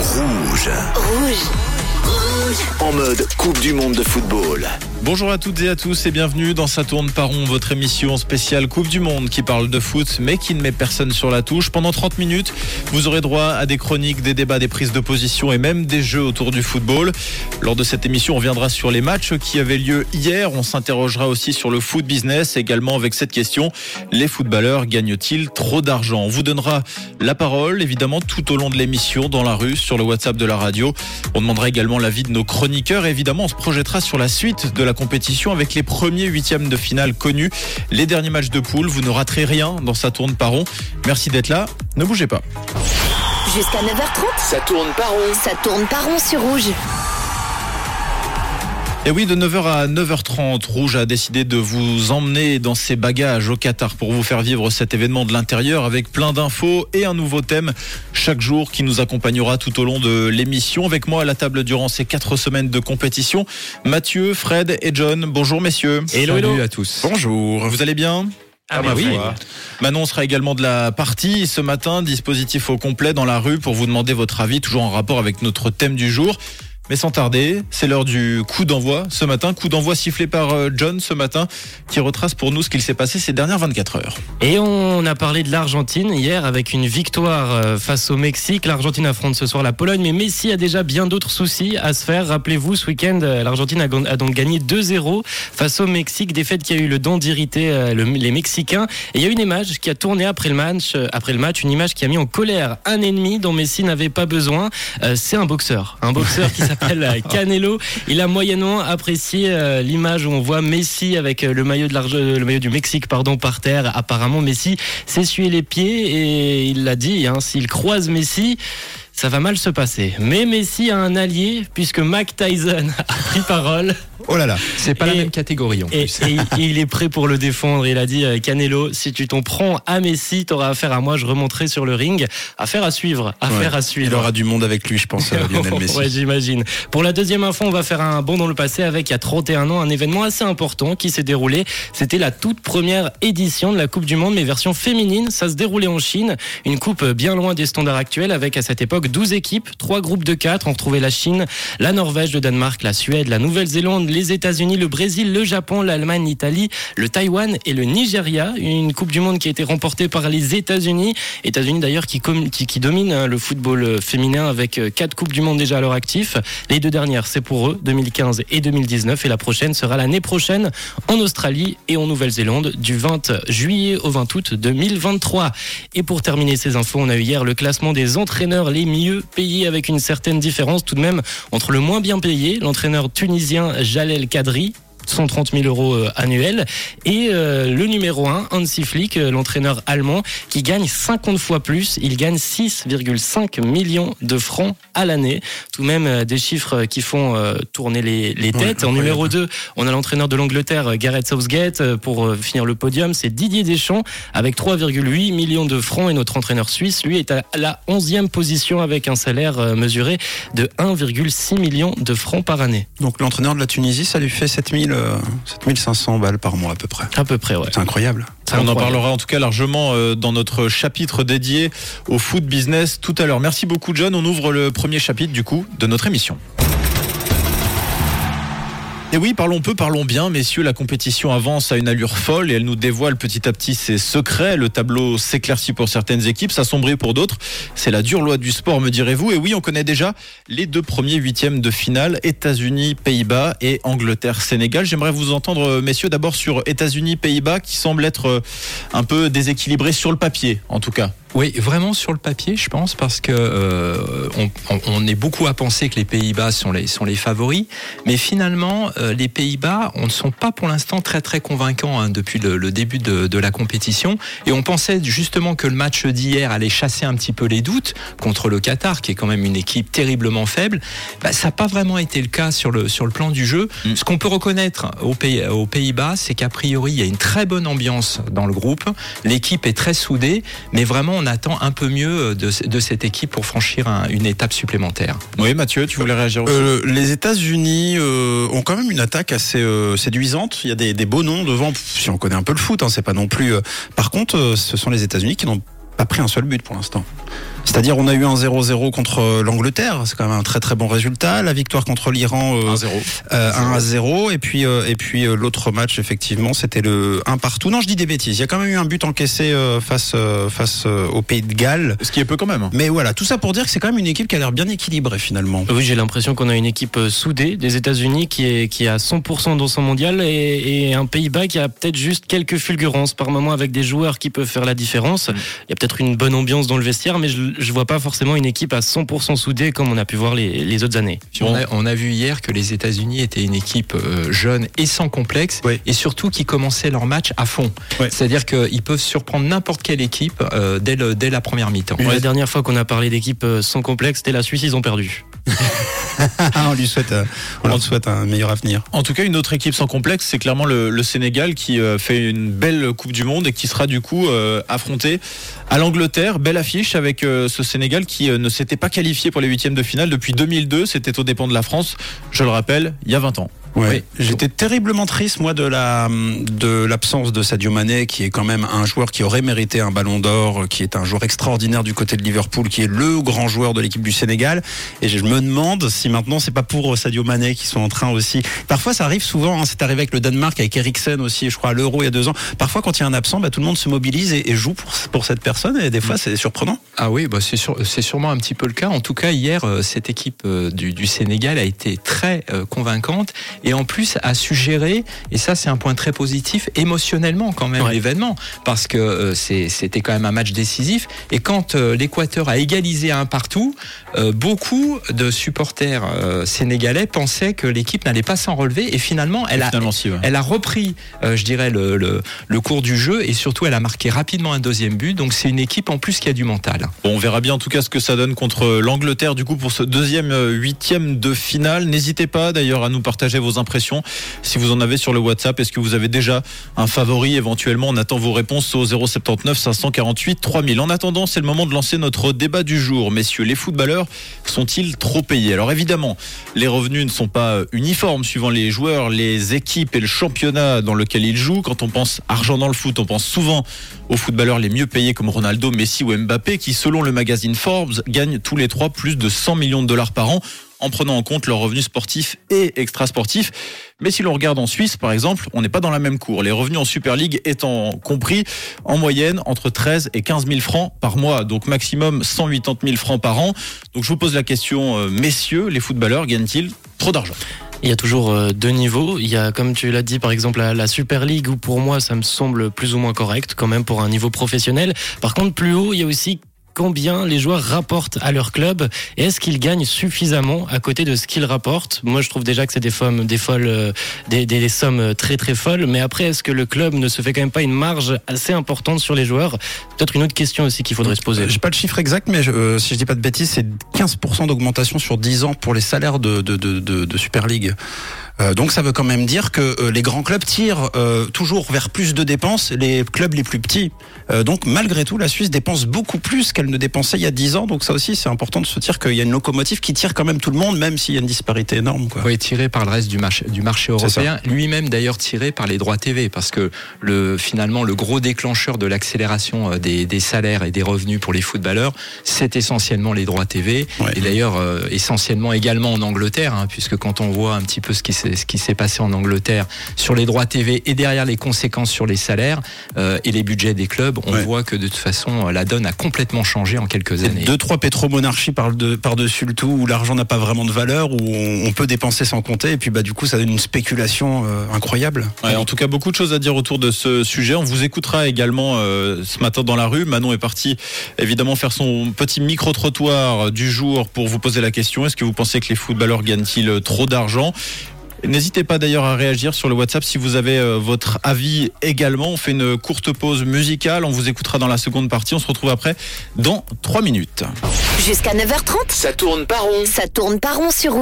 Rouge. Rouge. En mode Coupe du Monde de football. Bonjour à toutes et à tous et bienvenue dans Sa tourne par rond, votre émission spéciale Coupe du Monde qui parle de foot mais qui ne met personne sur la touche. Pendant 30 minutes, vous aurez droit à des chroniques, des débats, des prises de position et même des jeux autour du football. Lors de cette émission, on viendra sur les matchs qui avaient lieu hier. On s'interrogera aussi sur le foot business également avec cette question. Les footballeurs gagnent-ils trop d'argent? On vous donnera la parole évidemment tout au long de l'émission dans la rue, sur le WhatsApp de la radio. On demandera également l'avis de nos chroniqueurs. évidemment, on se projettera sur la suite de la compétition avec les premiers huitièmes de finale connus, les derniers matchs de poule. Vous ne raterez rien dans sa tourne par rond. Merci d'être là. Ne bougez pas. Jusqu'à 9h30. Ça tourne par rond. Ça tourne par rond sur rouge. Et oui, de 9h à 9h30, Rouge a décidé de vous emmener dans ses bagages au Qatar pour vous faire vivre cet événement de l'intérieur avec plein d'infos et un nouveau thème chaque jour qui nous accompagnera tout au long de l'émission. Avec moi à la table durant ces quatre semaines de compétition, Mathieu, Fred et John. Bonjour messieurs. Hello, Salut à tous. Bonjour. Vous allez bien? Ah, bah oui. Manon sera également de la partie ce matin, dispositif au complet dans la rue pour vous demander votre avis, toujours en rapport avec notre thème du jour. Mais sans tarder, c'est l'heure du coup d'envoi ce matin. Coup d'envoi sifflé par euh, John ce matin, qui retrace pour nous ce qu'il s'est passé ces dernières 24 heures. Et on a parlé de l'Argentine hier avec une victoire euh, face au Mexique. L'Argentine affronte ce soir la Pologne, mais Messi a déjà bien d'autres soucis à se faire. Rappelez-vous, ce week-end, euh, l'Argentine a donc gagné 2-0 face au Mexique. Défaite qui a eu le don d'irriter les Mexicains. Et il y a une image qui a tourné après le match, après le match, une image qui a mis en colère un ennemi dont Messi n'avait pas besoin. C'est un boxeur, un boxeur qui s'appelle Canelo. Il a moyennement apprécié euh, l'image où on voit Messi avec euh, le maillot de le maillot du Mexique pardon par terre. Apparemment Messi s'essuyait les pieds et il l'a dit hein, s'il croise Messi ça va mal se passer. Mais Messi a un allié puisque Mac Tyson a pris parole. Oh là là, c'est pas la même catégorie en plus. Et, il est prêt pour le défendre. Il a dit euh, Canelo, si tu t'en prends à Messi, t'auras affaire à moi. Je remonterai sur le ring. Affaire à suivre. Affaire à suivre. Il aura du monde avec lui, je pense, Lionel Messi. ouais, j'imagine. Pour la deuxième info, on va faire un bond dans le passé avec il y a 31 ans un événement assez important qui s'est déroulé. C'était la toute première édition de la Coupe du Monde, mais version féminine. Ça se déroulait en Chine. Une coupe bien loin des standards actuels avec à cette époque 12 équipes, 3 groupes de 4. On retrouvait la Chine, la Norvège, le Danemark, la Suède, la Nouvelle-Zélande, les États-Unis, le Brésil, le Japon, l'Allemagne, l'Italie, le Taïwan et le Nigeria. Une Coupe du Monde qui a été remportée par les États-Unis. États-Unis d'ailleurs qui, qui, dominent hein, le football euh, féminin avec 4 euh, Coupes du Monde déjà à leur actif. Les deux dernières, c'est pour eux, 2015 et 2019. Et la prochaine sera l'année prochaine en Australie et en Nouvelle-Zélande du 20 juillet au 20 août 2023. Et pour terminer ces infos, on a eu hier le classement des entraîneurs les mieux payés avec une certaine différence tout de même entre le moins bien payé, l'entraîneur tunisien Jalel Kadri, 130 000 euros euh, annuels. Et euh, le numéro 1, Hansi Flick, euh, l'entraîneur allemand, qui gagne 50 fois plus. Il gagne 6,5 millions de francs à l'année. Tout de même des chiffres qui font tourner les, les têtes. en numéro 2, on a l'entraîneur de l'Angleterre, Gareth Southgate. Pour finir le podium, c'est Didier Deschamps avec 3,8 millions de francs. Et notre entraîneur suisse, lui, est à la 11e position avec un salaire mesuré de 1,6 million de francs par année. Donc l'entraîneur de la Tunisie, ça lui fait 7000 7500 balles par mois à peu près. À peu près, ouais. C'est incroyable. On en parlera en tout cas largement euh, dans notre chapitre dédié au foot business tout à l'heure. Merci beaucoup John. On ouvre le premier chapitre du coup de notre émission. Et oui, parlons peu, parlons bien, messieurs. La compétition avance à une allure folle et elle nous dévoile petit à petit ses secrets. Le tableau s'éclaircit pour certaines équipes, s'assombrit pour d'autres. C'est la dure loi du sport, me direz-vous. Et oui, on connaît déjà les deux premiers huitièmes de finale États-Unis, Pays-Bas et Angleterre, Sénégal. J'aimerais vous entendre, messieurs, d'abord sur États-Unis, Pays-Bas, qui semble être euh, un peu déséquilibré sur le papier, en tout cas. Oui, vraiment sur le papier, je pense, parce que euh, on, on, est beaucoup à penser que les Pays-Bas sont les sont les favoris, mais finalement euh, les Pays-Bas, on ne sont pas pour l'instant très très convaincants hein, depuis le, le début de, de, la compétition, et on pensait justement que le match d'hier allait chasser un petit peu les doutes contre le Qatar, qui est quand même une équipe terriblement faible. Bah, ça n'a pas vraiment été le cas sur le sur le plan du jeu. Mm. Ce qu'on peut reconnaître aux Pays aux Pays-Bas, c'est qu'a priori il y a une très bonne ambiance dans le groupe, l'équipe est très soudée, mais vraiment on attend un peu mieux de, de cette équipe pour franchir une étape supplémentaire. Oui, Mathieu, tu voulais réagir aussi euh, Les États-Unis euh, ont quand même une attaque assez euh, séduisante. Il y a des, des, beaux noms devant. Si on connaît un peu le foot, hein, c'est pas non plus. par contre, ce sont les États-Unis qui n'ont pas pris un seul but pour l'instant. C'est-à-dire, on a eu un 0-0 contre euh, l'Angleterre, c'est quand même un très très bon résultat. La victoire contre l'Iran, euh, 1-0. euh, 1 à 0 et puis euh, et puis euh, l'autre match effectivement c'était le 1 partout. Non, je dis des bêtises. Il y a quand même eu un but encaissé euh, face euh, face euh, au Pays de Galles. Ce qui est peu quand même. Mais voilà, tout ça pour dire que c'est quand même une équipe qui a l'air bien équilibrée finalement. Oui, j'ai l'impression qu'on a une équipe euh, soudée des États-Unis qui est qui est à 100% dans son mondial et, et un Pays-Bas qui a peut-être juste quelques fulgurances par moment avec des joueurs qui peuvent faire la différence. Mm. Il y a peut-être une bonne ambiance dans le vestiaire, mais je, je vois pas forcément une équipe à 100% soudée comme on a pu voir les, les autres années. On, a, on a vu hier que les États-Unis étaient une équipe euh, jeune et sans complexe, Oui. et surtout qui commençaient leur match à fond. Oui. C'est-à-dire qu'ils peuvent surprendre n'importe quelle équipe euh, dès, le- dès la première mi-temps. La dernière fois qu'on a parlé d'équipe euh, sans complexe, c'était la Suisse, ils ont perdu. On lui souhaite euh, souhaite un meilleur avenir. En tout cas, une autre équipe sans complexe, c'est clairement le, Sénégal qui euh, fait une belle Coupe du Monde et qui sera du coup euh, affronté à l'Angleterre. Belle affiche avec ce Sénégal qui ne s'était pas qualifié pour les huitièmes de finale depuis 2002. C'était aux dépens de la France, je le rappelle, il y a 20 ans. Ouais. J'étais terriblement triste moi de la de l'absence de Sadio Mané qui est quand même un joueur qui aurait mérité un ballon d'or, qui est un joueur extraordinaire du côté de Liverpool, qui est le grand joueur de l'équipe du Sénégal et je me demande si maintenant c'est pas pour Sadio Mané qui sont en train aussi. Parfois ça arrive souvent, hein, c'est arrivé avec le Danemark avec Eriksen aussi, je crois à l'Euro il y a deux ans. Parfois quand il y a un absent, bah, tout le monde se mobilise et, et joue pour pour cette personne et des fois c'est surprenant. Ah oui, bah c'est sûr, c'est sûrement un petit peu le cas. En tout cas, hier, euh, cette équipe euh, du, du Sénégal a été très euh, convaincante et en plus a su gérer, et ça c'est un point très positif, émotionnellement quand même Ouais. l'événement, parce que euh, c'était quand même un match décisif. Et quand euh, l'Équateur a égalisé à un partout, euh, beaucoup de supporters euh, sénégalais pensaient que l'équipe n'allait pas s'en relever, et finalement, elle a, Finalement, si, ouais. elle a repris, euh, je dirais, le, le, le cours du jeu, et surtout, elle a marqué rapidement un deuxième but. Donc c'est une équipe en plus qui a du mental. Bon, on verra bien en tout cas ce que ça donne contre l'Angleterre du coup pour ce deuxième euh, huitième de finale. N'hésitez pas d'ailleurs à nous partager vos impressions si vous en avez sur le WhatsApp. Est-ce que vous avez déjà un favori éventuellement On attend vos réponses au 079 548 3000. En attendant, c'est le moment de lancer notre débat du jour. Messieurs, les footballeurs sont-ils trop payés? Alors évidemment, les revenus ne sont pas euh, uniformes suivant les joueurs, les équipes et le championnat dans lequel ils jouent. Quand on pense argent dans le foot, on pense souvent aux footballeurs les mieux payés comme Ronaldo, Messi ou Mbappé, qui selon le magazine Forbes gagnent tous les trois plus de 100 millions de dollars par an en prenant en compte leurs revenus sportifs et extrasportifs. Mais si l'on regarde en Suisse, par exemple, on n'est pas dans la même cour. Les revenus en Super League étant compris en moyenne entre 13 et 15 000 francs par mois, donc maximum 180 000 francs par an. Donc je vous pose la question, euh, messieurs, les footballeurs gagnent-ils trop d'argent? Il y a toujours euh, deux niveaux. Il y a, comme tu l'as dit, par exemple, la, la Super League, où pour moi, ça me semble plus ou moins correct, quand même, pour un niveau professionnel. Par contre, plus haut, il y a aussi combien les joueurs rapportent à leur club et est-ce qu'ils gagnent suffisamment à côté de ce qu'ils rapportent? Moi, je trouve déjà que c'est des euh, sommes très très folles. Mais après, est-ce que le club ne se fait quand même pas une marge assez importante sur les joueurs? Peut-être une autre question aussi qu'il faudrait se poser. J'ai pas le chiffre exact, mais euh, si je dis pas de bêtises, c'est 15% d'augmentation sur 10 ans pour les salaires de Super League. Euh, donc ça veut quand même dire que euh, les grands clubs tirent euh, toujours vers plus de dépenses, les clubs les plus petits. Euh, donc malgré tout, la Suisse dépense beaucoup plus qu'elle ne dépensait il y a 10 ans. Donc ça aussi, c'est important de se dire qu'il y a une locomotive qui tire quand même tout le monde, même s'il y a une disparité énorme. Quoi. Oui, tiré par le reste du marché, du marché européen, lui-même d'ailleurs tiré par les droits TV, parce que le, finalement le gros déclencheur de l'accélération des, des salaires et des revenus pour les footballeurs, c'est essentiellement les droits TV, Ouais. et d'ailleurs euh, essentiellement également en Angleterre, hein, puisque quand on voit un petit peu ce qui s'est ce qui s'est passé en Angleterre sur les droits TV et derrière les conséquences sur les salaires euh, et les budgets des clubs, on Ouais. voit que de toute façon euh, la donne a complètement changé en quelques années. Deux, trois pétromonarchies par de, par-dessus le tout, où l'argent n'a pas vraiment de valeur, où on, on peut dépenser sans compter, et puis bah du coup ça donne une spéculation euh, incroyable. Ouais, en tout cas, beaucoup de choses à dire autour de ce sujet. On vous écoutera également euh, ce matin dans la rue. Manon est parti évidemment faire son petit micro-trottoir du jour pour vous poser la question. Est-ce que vous pensez que les footballeurs gagnent-ils trop d'argent? N'hésitez pas d'ailleurs à réagir sur le WhatsApp si vous avez euh, votre avis également. On fait une courte pause musicale. On vous écoutera dans la seconde partie. On se retrouve après dans 3 minutes. Jusqu'à 9h30, Ça tourne par rond. ça tourne par rond sur.